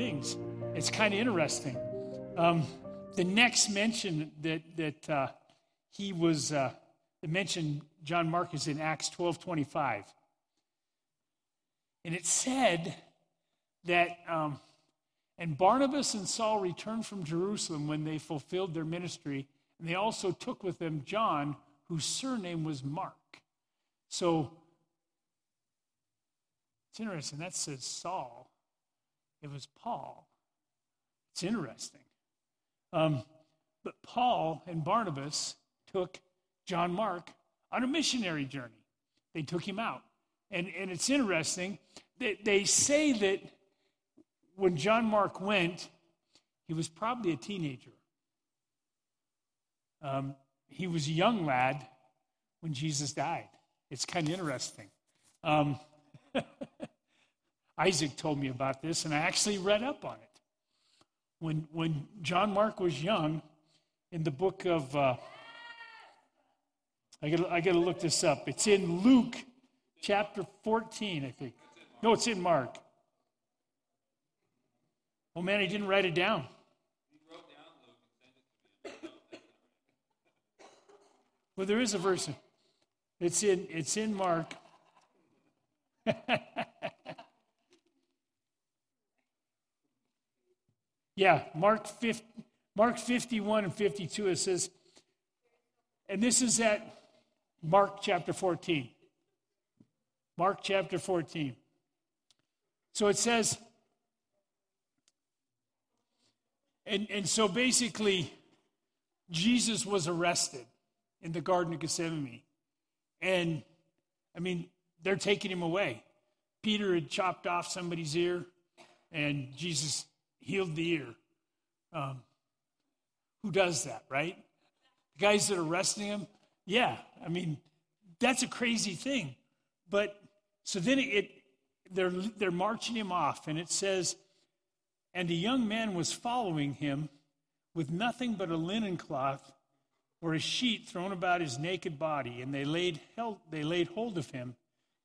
things. It's kind of interesting. Um, the next mention that, that uh, he was, uh, mentioned John Mark is in Acts 12 25. And it said that, um, and Barnabas and Saul returned from Jerusalem when they fulfilled their ministry, and they also took with them John, whose surname was Mark. So it's interesting. That says Saul. It was Paul. It's interesting. Um, but Paul and Barnabas took John Mark on a missionary journey. They took him out. And, and it's interesting that they say that when John Mark went, he was probably a teenager. Um, he was a young lad when Jesus died. It's kind of interesting. Um, Isaac told me about this, and I actually read up on it. When, when John Mark was young, in the book of, uh, I got I got to look this up. It's in Luke chapter 14, I think. No, it's in Mark. Oh man, he didn't write it down. Well, there is a verse. It's in, it's in Mark. yeah, Mark 50, Mark 51 and 52, it says, and this is at Mark chapter 14. Mark chapter 14. So it says, and, and so basically, Jesus was arrested in the Garden of Gethsemane. And I mean, they're taking him away. Peter had chopped off somebody's ear, and Jesus healed the ear. Um, who does that, right? The guys that are arresting him, yeah, I mean, that's a crazy thing. But so then it, they're, they're marching him off, and it says, And a young man was following him with nothing but a linen cloth or a sheet thrown about his naked body, and they laid, held, they laid hold of him.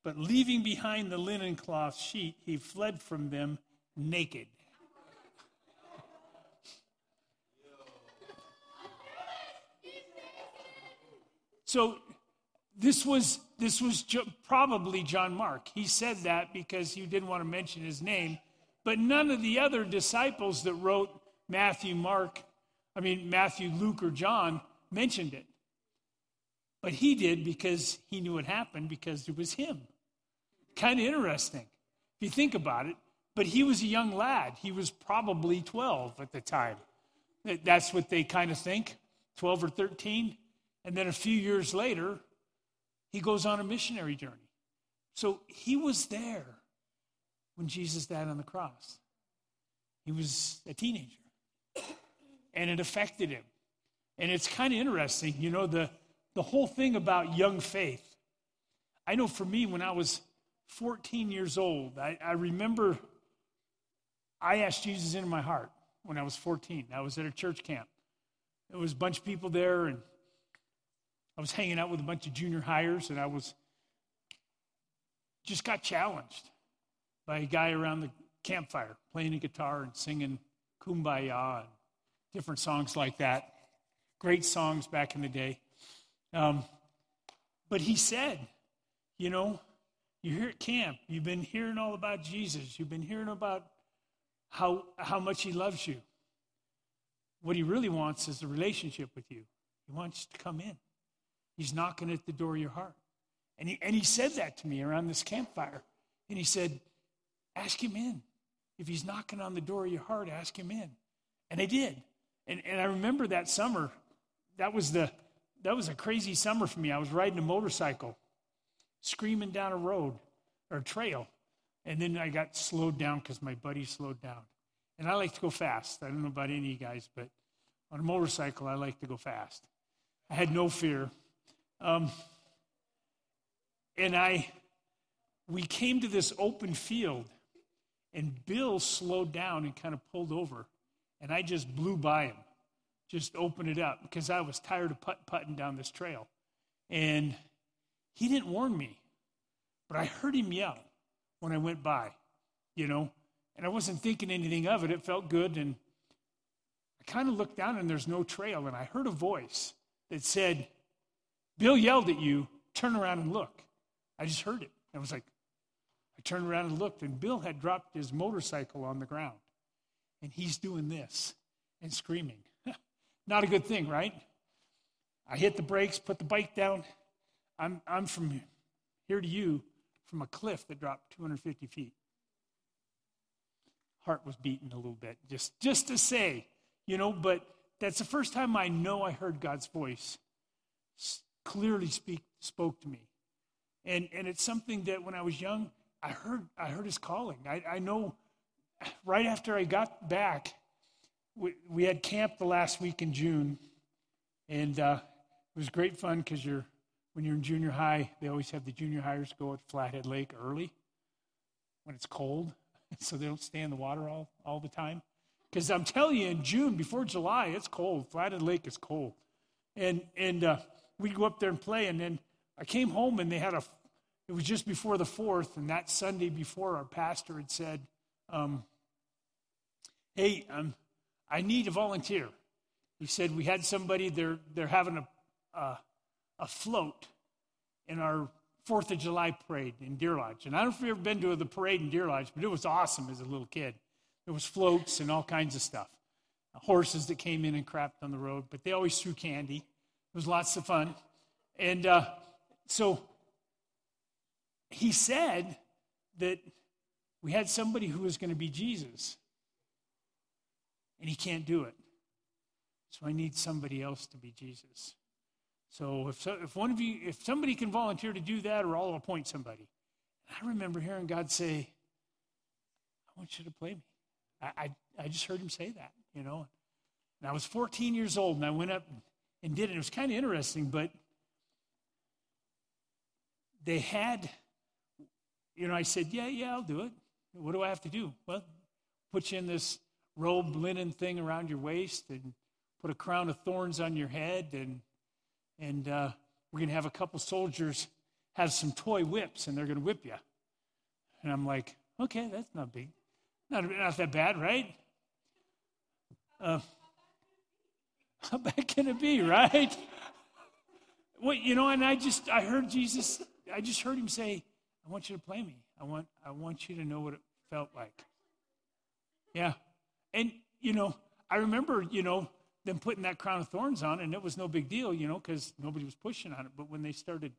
But leaving behind the linen cloth sheet, he fled from them naked. So this was this was probably John Mark. He said that because he didn't want to mention his name, but none of the other disciples that wrote Matthew, Mark, I mean Matthew, Luke, or John mentioned it. But he did because he knew it happened because it was him. Kind of interesting if you think about it. But he was a young lad. He was probably 12 at the time. That's what they kind of think 12 or 13. And then a few years later, he goes on a missionary journey. So he was there when Jesus died on the cross. He was a teenager. And it affected him. And it's kind of interesting, you know, the, the whole thing about young faith. I know for me, when I was 14 years old, I, I remember I asked Jesus into my heart when I was 14. I was at a church camp. There was a bunch of people there, and I was hanging out with a bunch of junior hires, and I was just got challenged by a guy around the campfire playing a guitar and singing Kumbaya and different songs like that. Great songs back in the day. Um, but he said, you know, you're here at camp. You've been hearing all about Jesus. You've been hearing about how, how much he loves you. What he really wants is a relationship with you. He wants to come in. He's knocking at the door of your heart. And he, and he said that to me around this campfire. And he said, Ask him in. If he's knocking on the door of your heart, ask him in. And I did. And, and I remember that summer, that was, the, that was a crazy summer for me. I was riding a motorcycle, screaming down a road or a trail. And then I got slowed down because my buddy slowed down. And I like to go fast. I don't know about any of you guys, but on a motorcycle, I like to go fast. I had no fear. Um, and I, we came to this open field, and Bill slowed down and kind of pulled over, and I just blew by him, just opened it up because I was tired of putt putting down this trail. And he didn't warn me, but I heard him yell when I went by, you know, And I wasn't thinking anything of it. It felt good. And I kind of looked down and there's no trail. And I heard a voice that said, Bill yelled at you, turn around and look. I just heard it. I was like, I turned around and looked, and Bill had dropped his motorcycle on the ground. And he's doing this and screaming. Not a good thing, right? I hit the brakes, put the bike down. I'm, I'm from here to you from a cliff that dropped 250 feet. Heart was beating a little bit, just, just to say, you know, but that's the first time I know I heard God's voice clearly speak, spoke to me. And, and it's something that when I was young, I heard, I heard his calling. I, I know right after I got back, we, we had camp the last week in June, and uh, it was great fun because you're when you're in junior high, they always have the junior hires go at Flathead Lake early when it's cold, so they don't stay in the water all, all the time. Because I'm telling you, in June, before July, it's cold. Flathead Lake is cold. And, and uh, we'd go up there and play, and then I came home and they had a, it was just before the 4th, and that Sunday before, our pastor had said, um, Hey, um, I need a volunteer. He said, We had somebody, they're, they're having a, a a float in our Fourth of July parade in Deer Lodge. And I don't know if you've ever been to the parade in Deer Lodge, but it was awesome as a little kid. There was floats and all kinds of stuff. Horses that came in and crapped on the road, but they always threw candy. It was lots of fun. And uh, so he said that we had somebody who was going to be Jesus, and he can't do it. So I need somebody else to be Jesus. So if, so if one of you, if somebody can volunteer to do that, or I'll appoint somebody. I remember hearing God say, I want you to play me. I, I, I just heard him say that, you know. And I was 14 years old, and I went up and did it. It was kind of interesting, but they had, you know, I said, yeah, yeah, I'll do it. What do I have to do? Well, put you in this robe linen thing around your waist and put a crown of thorns on your head and and uh, we're going to have a couple soldiers have some toy whips, and they're going to whip you. And I'm like, okay, that's not big. Not, not that bad, right? Uh, how bad can it be, right? well, you know, and I just, I heard Jesus, I just heard him say, I want you to play me. I want, I want you to know what it felt like. Yeah. And, you know, I remember, you know, them putting that crown of thorns on, and it was no big deal, you know, because nobody was pushing on it. But when they started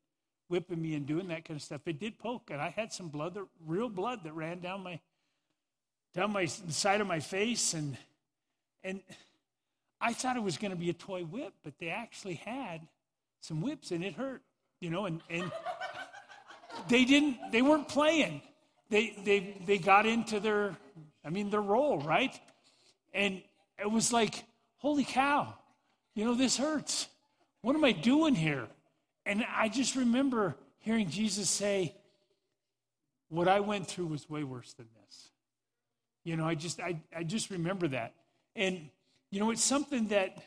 whipping me and doing that kind of stuff, it did poke, and I had some blood, that, real blood, that ran down my down my side of my face, and and I thought it was going to be a toy whip, but they actually had some whips, and it hurt, you know, and and they didn't, they weren't playing. They they they got into their, I mean, their role, right? And it was like holy cow, you know, this hurts. What am I doing here? And I just remember hearing Jesus say, what I went through was way worse than this. You know, I just I, I just remember that. And you know, it's something that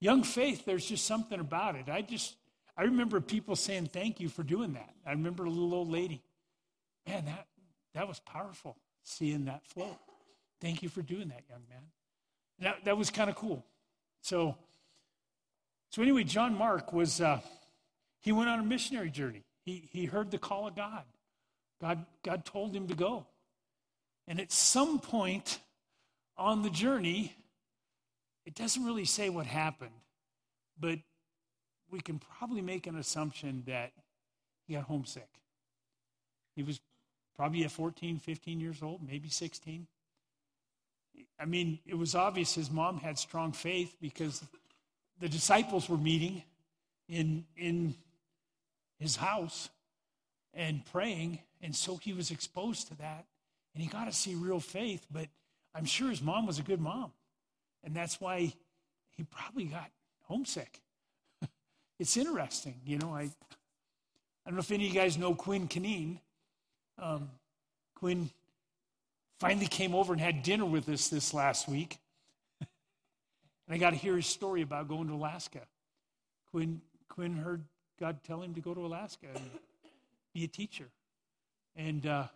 young faith, there's just something about it. I just I remember people saying thank you for doing that. I remember a little old lady. Man, that that was powerful seeing that flow. Thank you for doing that, young man. That, that was kind of cool. So, so anyway, John Mark was, uh, he went on a missionary journey. He, he heard the call of God. God. God told him to go. And at some point on the journey, it doesn't really say what happened, but we can probably make an assumption that he got homesick. He was probably at 14, 15 years old, maybe 16. I mean, it was obvious his mom had strong faith because the disciples were meeting in, in his house and praying, and so he was exposed to that. And he got to see real faith, but I'm sure his mom was a good mom. And that's why he probably got homesick. it's interesting, you know. I, I don't know if any of you guys know Quinn Canine. Um, Quinn finally came over and had dinner with us this last week. and I got to hear his story about going to Alaska. Quinn, Quinn heard God tell him to go to Alaska and be a teacher. And uh,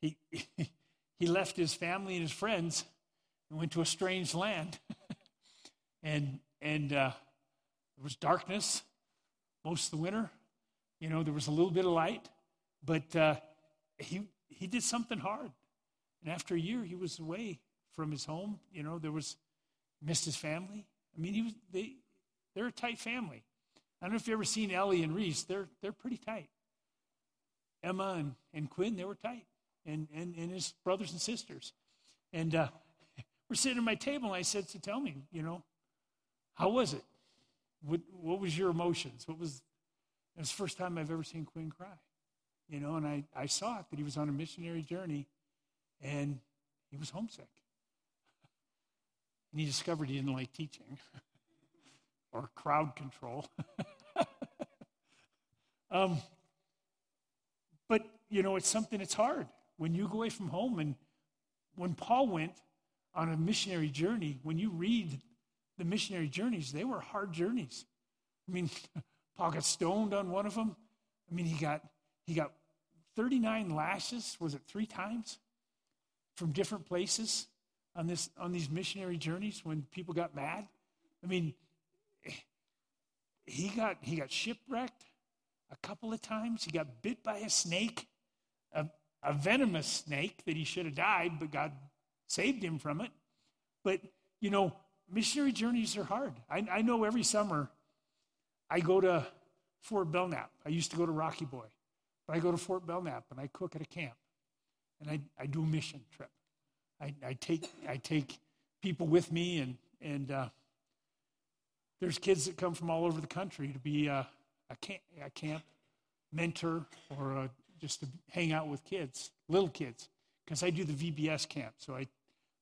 he he, left his family and his friends and went to a strange land. and and uh, there was darkness most of the winter. You know, there was a little bit of light, but uh, he he did something hard. And after a year, he was away from his home. You know, there was missed his family. I mean, he was they they're a tight family. I don't know if you've ever seen Ellie and Reese. They're they're pretty tight. Emma and, and Quinn, they were tight, and, and and his brothers and sisters. And uh, we're sitting at my table, and I said, "So tell me, you know, how was it? What what was your emotions? What was?" It was the first time I've ever seen Quinn cry, you know. And I I saw it that he was on a missionary journey, and he was homesick. And he discovered he didn't like teaching or crowd control. um, but, you know, it's something that's hard. When you go away from home, and when Paul went on a missionary journey, when you read the missionary journeys, they were hard journeys. I mean, Paul got stoned on one of them. I mean, he got he got 39 lashes, was it three times? From different places on this on these missionary journeys when people got mad. I mean, he got he got shipwrecked a couple of times. He got bit by a snake, a, a venomous snake that he should have died, but God saved him from it. But you know, missionary journeys are hard. I, I know every summer I go to Fort Belknap. I used to go to Rocky Boy, but I go to Fort Belknap and I cook at a camp, and I, I do a mission trip. I, I take I take people with me, and and uh, there's kids that come from all over the country to be a, a, camp, a camp mentor or a, just to hang out with kids, little kids, because I do the VBS camp. So I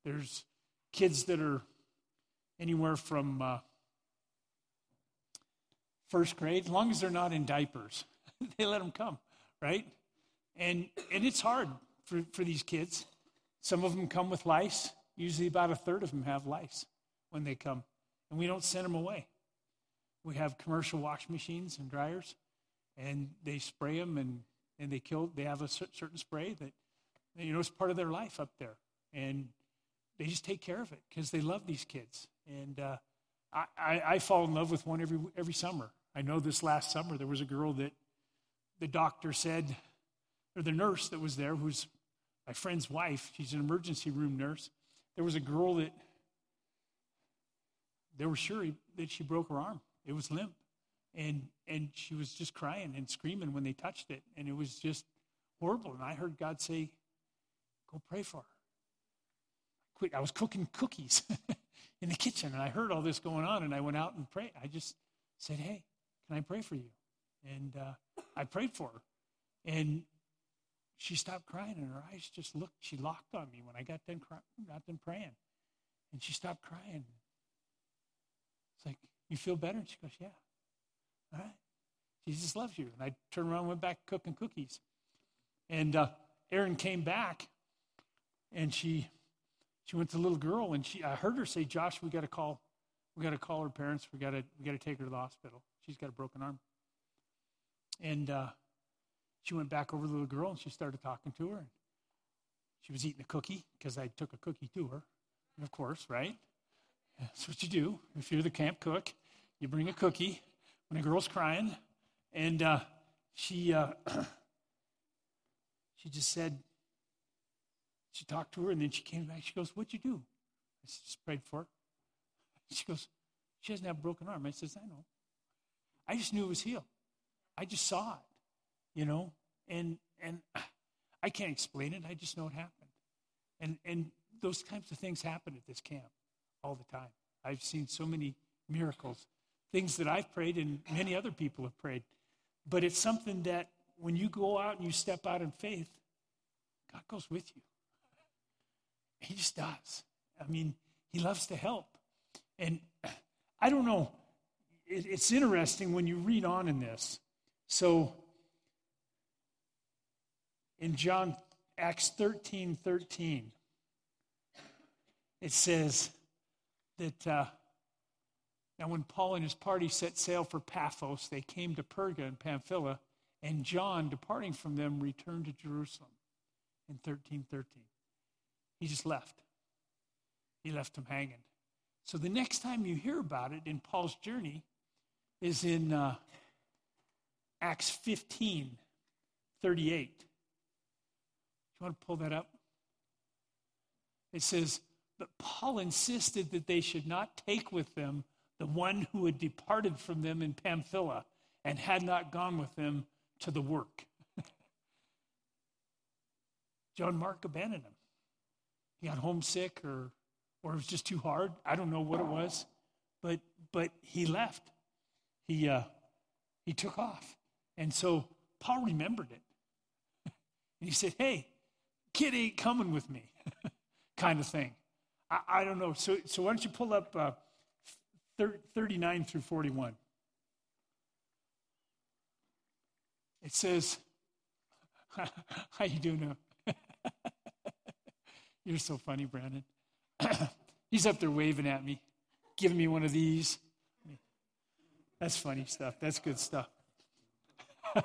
there's kids that are anywhere from uh, first grade, as long as they're not in diapers, they let them come, right? And and it's hard for, for these kids. Some of them come with lice. Usually, about a third of them have lice when they come, and we don't send them away. We have commercial wash machines and dryers, and they spray them and, and they kill. They have a certain spray that you know it's part of their life up there, and they just take care of it because they love these kids. And uh, I, I, I fall in love with one every every summer. I know this last summer there was a girl that the doctor said, or the nurse that was there, who's my friend's wife, she's an emergency room nurse. There was a girl that they were sure that she broke her arm. It was limp. And, and she was just crying and screaming when they touched it. And it was just horrible. And I heard God say, Go pray for her. Quick, I was cooking cookies in the kitchen and I heard all this going on and I went out and prayed. I just said, Hey, can I pray for you? And uh, I prayed for her. And she stopped crying and her eyes just looked, she locked on me when I got done, cry, got done praying. And she stopped crying. It's like, you feel better? And she goes, yeah. All right. Jesus loves you. And I turned around and went back cooking cookies. And uh, Erin came back and she she went to the little girl and she I heard her say, Josh, we gotta call we gotta call her parents. We gotta we gotta take her to the hospital. She's got a broken arm. And uh, she went back over to the little girl and she started talking to her. She was eating a cookie because I took a cookie to her, of course, right? That's what you do. If you're the camp cook, you bring a cookie when a girl's crying. And uh, she, uh, she just said, she talked to her and then she came back. She goes, What'd you do? I just prayed for her. She goes, She doesn't have a broken arm. I says, I know. I just knew it was healed. I just saw it you know, and and I can't explain it. I just know it happened, and and those types of things happen at this camp all the time. I've seen so many miracles, things that I've prayed and many other people have prayed, but it's something that when you go out and you step out in faith, God goes with you. He just does. I mean, He loves to help, and I don't know. it's interesting when you read on in this. So in John Acts 13 13, it says that uh, now when Paul and his party set sail for Paphos, they came to Perga and Pamphylia, and John, departing from them, returned to Jerusalem. in 1313. He just left. He left them hanging. So the next time you hear about it in Paul's journey is in uh, Acts 15 38. Do You want to pull that up? It says, But Paul insisted that they should not take with them the one who had departed from them in Pamphylia and had not gone with them to the work. John Mark abandoned him. He got homesick or, or it was just too hard. I don't know what it was, but, but he left. He, uh, he took off. And so Paul remembered it. and he said, Hey, kid ain't coming with me, kind of thing. I, I, don't know. So, so why don't you pull up uh, 39 through 41? It says, How you doing now? You're so funny, Brandon. He's up there waving at me, giving me one of these. That's funny stuff. That's good stuff. it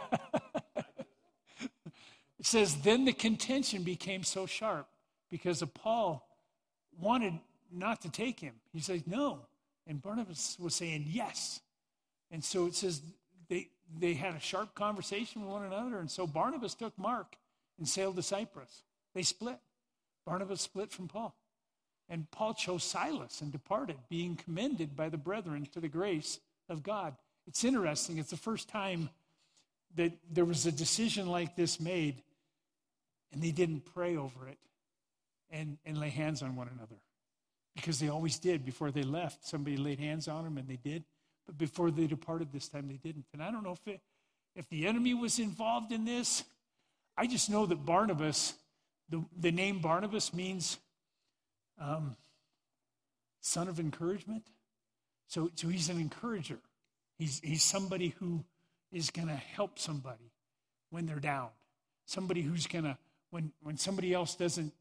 says, Then the contention became so sharp because Paul wanted not to take him. He said, No. And Barnabas was saying, Yes. And so it says they, they had a sharp conversation with one another. And so Barnabas took Mark and sailed to Cyprus. They split. Barnabas split from Paul. And Paul chose Silas and departed, being commended by the brethren to the grace of God. It's interesting. It's the first time that there was a decision like this made, and they didn't pray over it and, and lay hands on one another. Because they always did. Before they left, somebody laid hands on them, and they did. But before they departed this time, they didn't. And I don't know if, it, if the enemy was involved in this. I just know that Barnabas, the, the name Barnabas means um, son of encouragement. So, so he's an encourager. He's, he's somebody who is going to help somebody when they're down. Somebody who's going to, when, when somebody else doesn't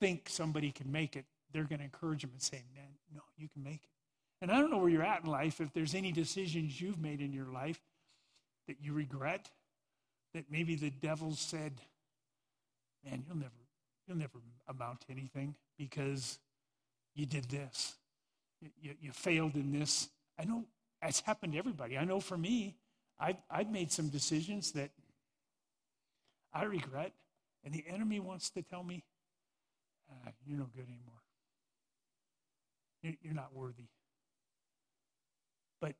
think somebody can make it, they're going to encourage them and say, man, no, you can make it. And I don't know where you're at in life, if there's any decisions you've made in your life that you regret, that maybe the devil said, man, you'll never, you'll never amount to anything because you did this. You, you failed in this. I know it's happened to everybody. I know for me, I've, I've made some decisions that I regret, and the enemy wants to tell me, ah, you're no good anymore. You're, not worthy. But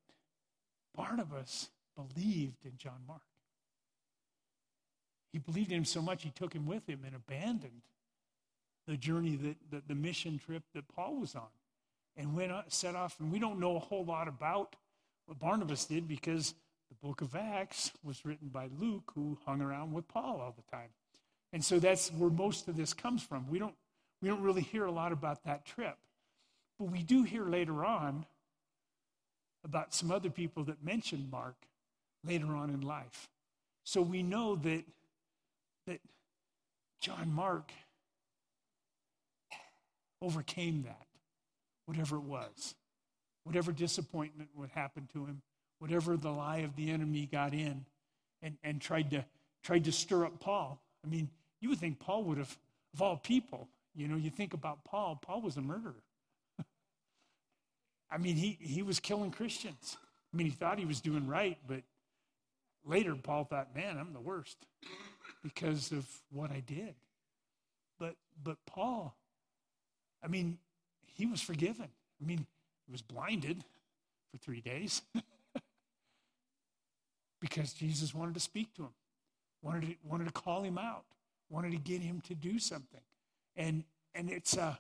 Barnabas believed in John Mark. He believed in him so much, he took him with him and abandoned the journey that, that the mission trip that Paul was on and went set off. And we don't know a whole lot about what Barnabas did because the book of Acts was written by Luke, who hung around with Paul all the time. And so that's where most of this comes from. We don't, we don't really hear a lot about that trip. But we do hear later on about some other people that mentioned Mark later on in life. So we know that, that John Mark overcame that, whatever it was, whatever disappointment would happen to him, whatever the lie of the enemy got in and, and tried to tried to stir up Paul. I mean, you would think Paul would have, of all people, you know, you think about Paul, Paul was a murderer. I mean, he, he was killing Christians. I mean, he thought he was doing right, but later Paul thought, man, I'm the worst because of what I did. But but Paul, I mean, he was forgiven. I mean, he was blinded for three days. because Jesus wanted to speak to him, wanted to, wanted to call him out, wanted to get him to do something. And, and it's, uh,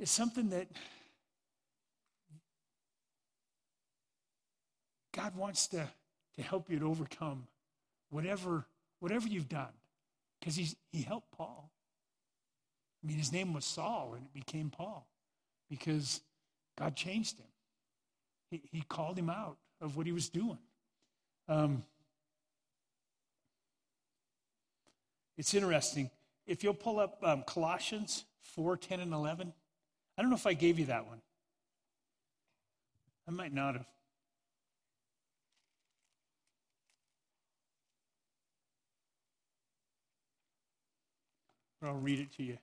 it's something that God wants to, to help you to overcome whatever, whatever you've done. Because he helped Paul. I mean, his name was Saul, and it became Paul because God changed him. He, he called him out of what he was doing. Um, it's interesting. If you'll pull up um, Colossians 4 10 and 11, I don't know if I gave you that one. I might not have. But I'll read it to you.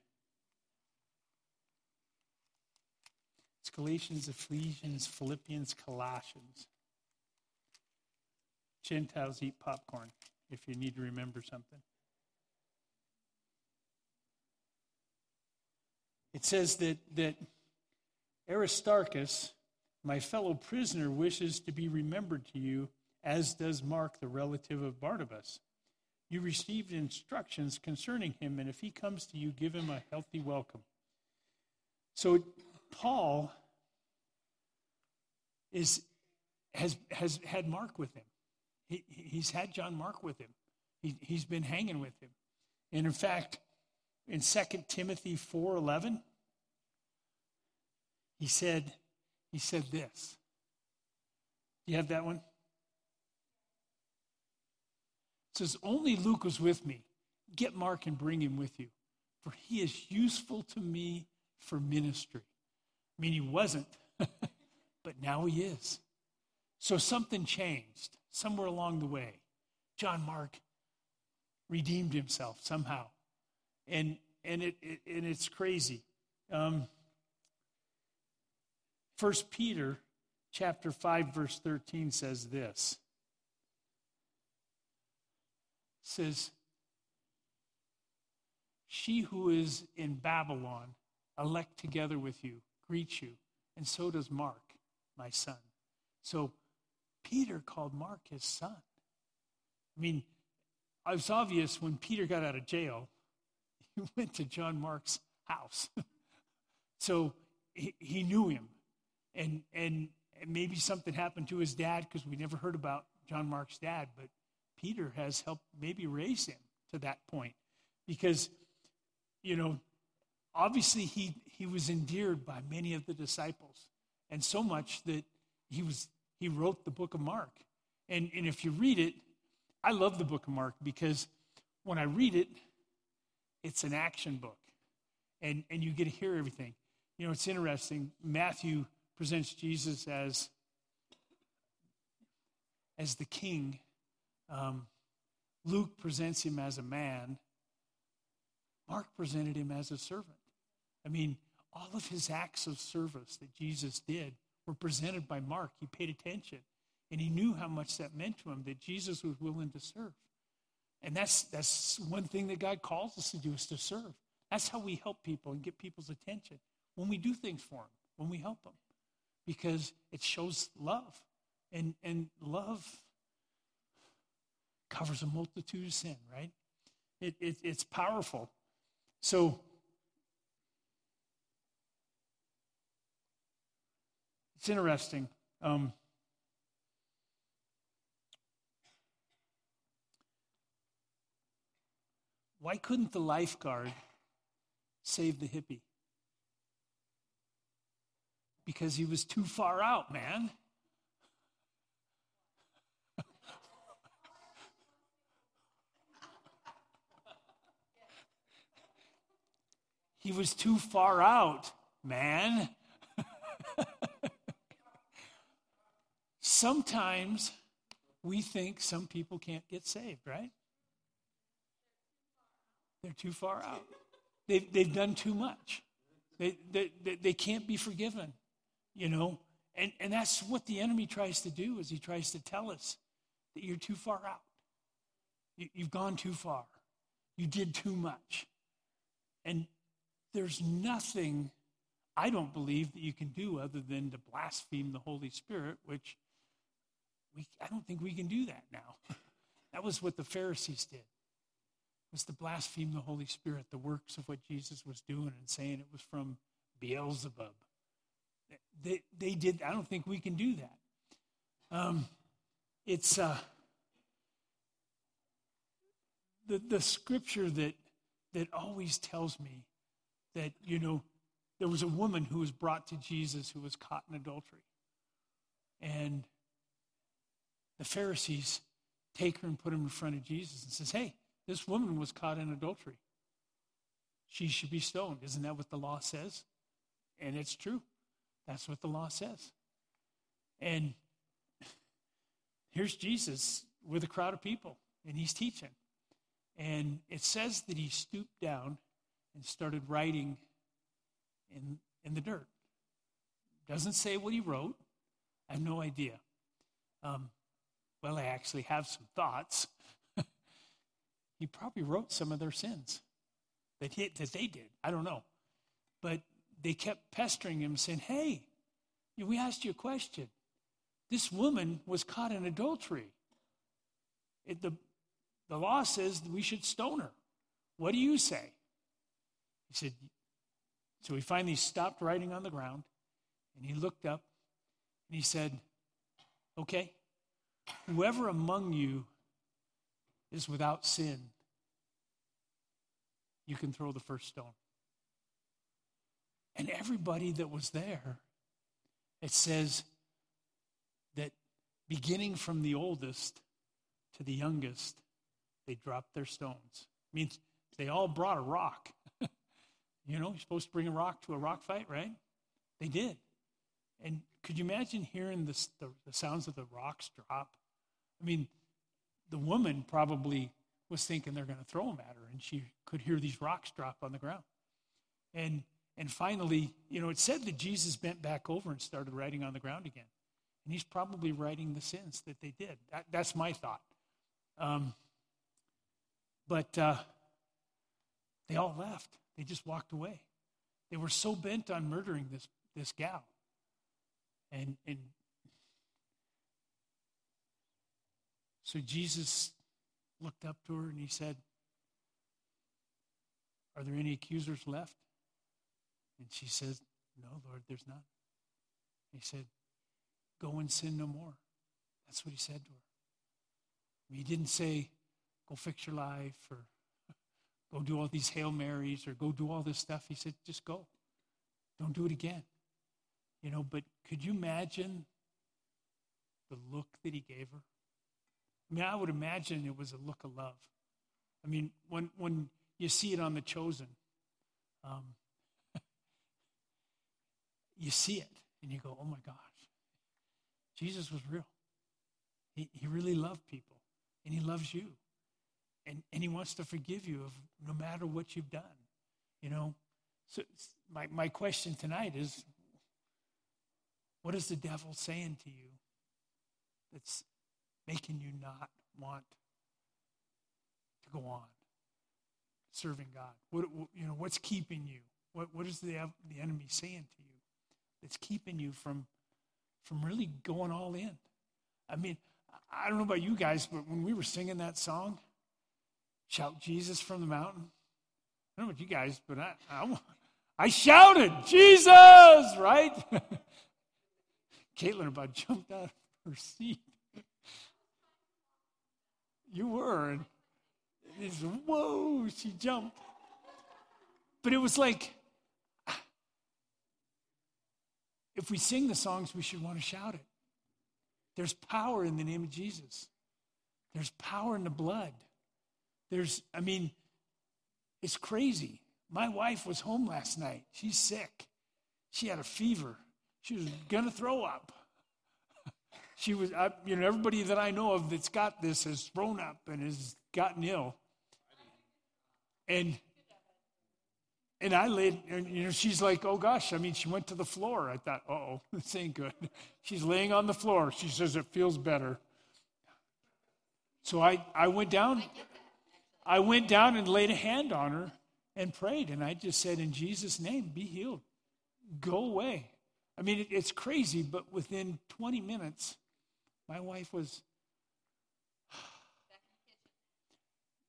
It's Galatians, Ephesians, Philippians, Colossians. Gentiles eat popcorn if you need to remember something. It says that, that Aristarchus, my fellow prisoner, wishes to be remembered to you, as does Mark, the relative of Barnabas. You received instructions concerning him, and if he comes to you, give him a healthy welcome. So, Paul is, has, has had Mark with him. He, he's had John Mark with him. He, he's been hanging with him. And in fact, in 2 Timothy 4:11, he said, he said this. Do you have that one? It says, Only Luke was with me. Get Mark and bring him with you, for he is useful to me for ministry. I mean, he wasn't, but now he is. So something changed somewhere along the way. John Mark redeemed himself somehow. And, and, it, it and it's crazy. Um, 1 Peter chapter 5 verse 13 says this. Says she who is in Babylon elect together with you greets you and so does Mark my son. So Peter called Mark his son. I mean, it was obvious when Peter got out of jail, he went to John Mark's house. so he, he knew him. And, and maybe something happened to his dad because we never heard about John Mark's dad, but Peter has helped maybe raise him to that point. Because, you know, obviously he, he was endeared by many of the disciples, and so much that he was he wrote the book of Mark. And, and if you read it, I love the book of Mark because when I read it, it's an action book. And, and you get to hear everything. You know, it's interesting. Matthew presents Jesus as, as the king. Um, Luke presents him as a man. Mark presented him as a servant. I mean, all of his acts of service that Jesus did were presented by Mark. He paid attention and he knew how much that meant to him that Jesus was willing to serve. And that's, that's one thing that God calls us to do is to serve. That's how we help people and get people's attention when we do things for them, when we help them, because it shows love. And, and love covers a multitude of sin, right? It, it, it's powerful. So It's interesting. Um, why couldn't the lifeguard save the hippie? Because he was too far out, man. He was too far out, man. Sometimes we think some people can't get saved, right? They're too far out. They've, they've done too much. They, they, they can't be forgiven, you know? And, and that's what the enemy tries to do is he tries to tell us that you're too far out. You, you've gone too far. You did too much. And there's nothing, I don't believe, that you can do other than to blaspheme the Holy Spirit, which we, I don't think we can do that now. that was what the Pharisees did, was to blaspheme the Holy Spirit, the works of what Jesus was doing and saying it was from Beelzebub. They, they did, I don't think we can do that. Um, it's uh, the, the scripture that, that always tells me that, you know, there was a woman who was brought to Jesus who was caught in adultery. And the Pharisees take her and put her in front of Jesus and says, Hey, this woman was caught in adultery. She should be stoned. Isn't that what the law says? And it's true. That's what the law says. And here's Jesus with a crowd of people, and he's teaching. And it says that he stooped down and started writing in, in the dirt. Doesn't say what he wrote. I have no idea. Um, well, I actually have some thoughts. he probably wrote some of their sins that, he, that they did. I don't know. But they kept pestering him, saying, Hey, we asked you a question. This woman was caught in adultery. It, the, the law says we should stone her. What do you say? He said, So he finally stopped writing on the ground and he looked up and he said, Okay, whoever among you is without sin, you can throw the first stone. And everybody that was there, it says that beginning from the oldest to the youngest, they dropped their stones. It means they all brought a rock. You know, you're supposed to bring a rock to a rock fight, right? They did. And could you imagine hearing the, the, the sounds of the rocks drop? I mean, the woman probably was thinking they're going to throw them at her, and she could hear these rocks drop on the ground. And and finally, you know, it said that Jesus bent back over and started writing on the ground again. And he's probably writing the sins that they did. That, that's my thought. Um, but uh, they all left. They just walked away. They were so bent on murdering this, this gal. And, and so Jesus looked up to her and he said, Are there any accusers left? And she says, No, Lord, there's none. He said, Go and sin no more. That's what he said to her. He didn't say, Go fix your life or go do all these Hail Marys or go do all this stuff. He said, Just go. Don't do it again. You know, but could you imagine the look that he gave her? I mean, I would imagine it was a look of love. I mean, when, when you see it on The Chosen, um, you see it and you go, oh my gosh, Jesus was real. He, he really loved people and he loves you. And, and he wants to forgive you of no matter what you've done. You know, so my, my question tonight is what is the devil saying to you that's making you not want to go on serving God? What, you know, what's keeping you? What, what is the, the enemy saying to you? that's keeping you from, from really going all in. I mean, I don't know about you guys, but when we were singing that song, Shout Jesus from the Mountain, I don't know about you guys, but I, I, I shouted, Jesus, right? Caitlin about jumped out of her seat. you were. And it's, whoa, she jumped. But it was like, if we sing the songs, we should want to shout it. There's power in the name of Jesus. There's power in the blood. There's, I mean, it's crazy. My wife was home last night. She's sick. She had a fever. She was going to throw up. She was, I, you know, everybody that I know of that's got this has thrown up and has gotten ill. And and I laid, and you know, she's like, oh gosh, I mean, she went to the floor. I thought, oh, this ain't good. She's laying on the floor. She says it feels better. So I, I went down, I went down and laid a hand on her and prayed. And I just said, in Jesus' name, be healed. Go away. I mean, it, it's crazy, but within 20 minutes, my wife was.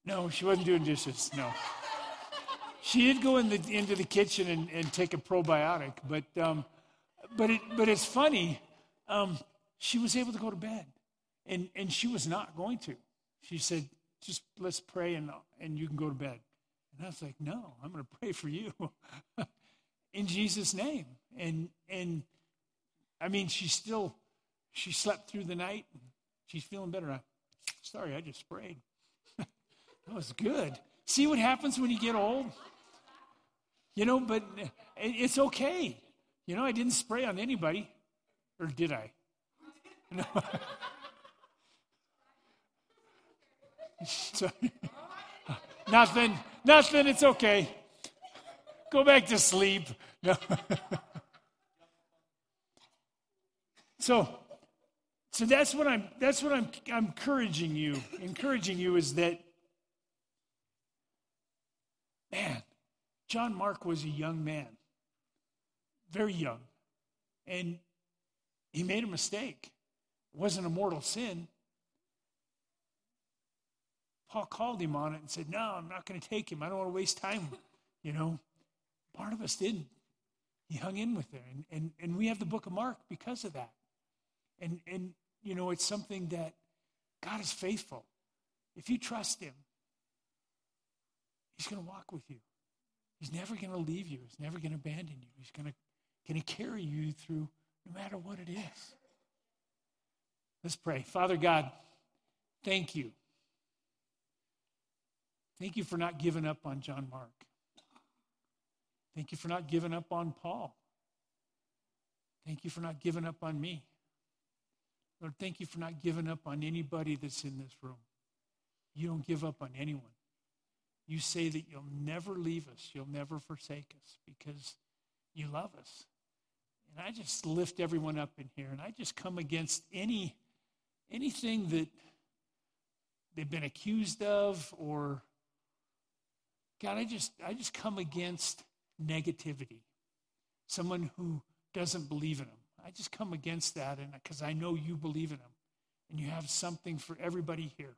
No, she wasn't doing dishes. No she did go in the, into the kitchen and, and take a probiotic, but, um, but, it, but it's funny. Um, she was able to go to bed, and, and she was not going to. She said, just let's pray and, and you can go to bed. And I was like, no, I'm going to pray for you in Jesus' name. And, and I mean, she still, she slept through the night. She's feeling better. I, sorry, I just sprayed. that was good. See what happens when you get old? You know, but it's okay. You know, I didn't spray on anybody. Or did I? No. Sorry. nothing. Nothing. It's okay. go back to sleep. No. so, so that's what I'm. That's what I'm. I'm encouraging you. Encouraging you is that, man, John Mark was a young man, very young, and he made a mistake. It wasn't a mortal sin. Paul called him on it and said, No, I'm not going to take him. I don't want to waste time. You know, Barnabas didn't. He hung in with there. And, and, and we have the book of Mark because of that. And, and, you know, it's something that God is faithful. If you trust him, he's going to walk with you. He's never going to leave you. He's never going to abandon you. He's going to, going to carry you through no matter what it is. Let's pray. Father God, thank you. Thank you for not giving up on John Mark. Thank you for not giving up on Paul. Thank you for not giving up on me. Lord, thank you for not giving up on anybody that's in this room. You don't give up on anyone. You say that you'll never leave us, you'll never forsake us because you love us. And I just lift everyone up in here and I just come against any anything that they've been accused of or God, I just I just come against negativity. Someone who doesn't believe in him. I just come against that and because I know you believe in him and you have something for everybody here.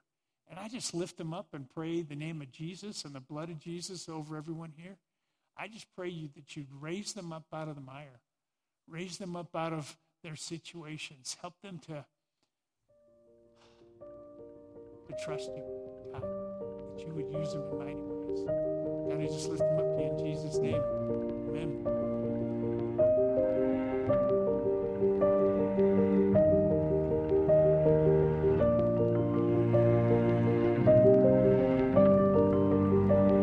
And I just lift them up and pray the name of Jesus and the blood of Jesus over everyone here. I just pray you that you'd raise them up out of the mire. Raise them up out of their situations. Help them to, to trust you, God, that you would use them in mighty ways. God, I just lift them up to you in Jesus' name. Amen.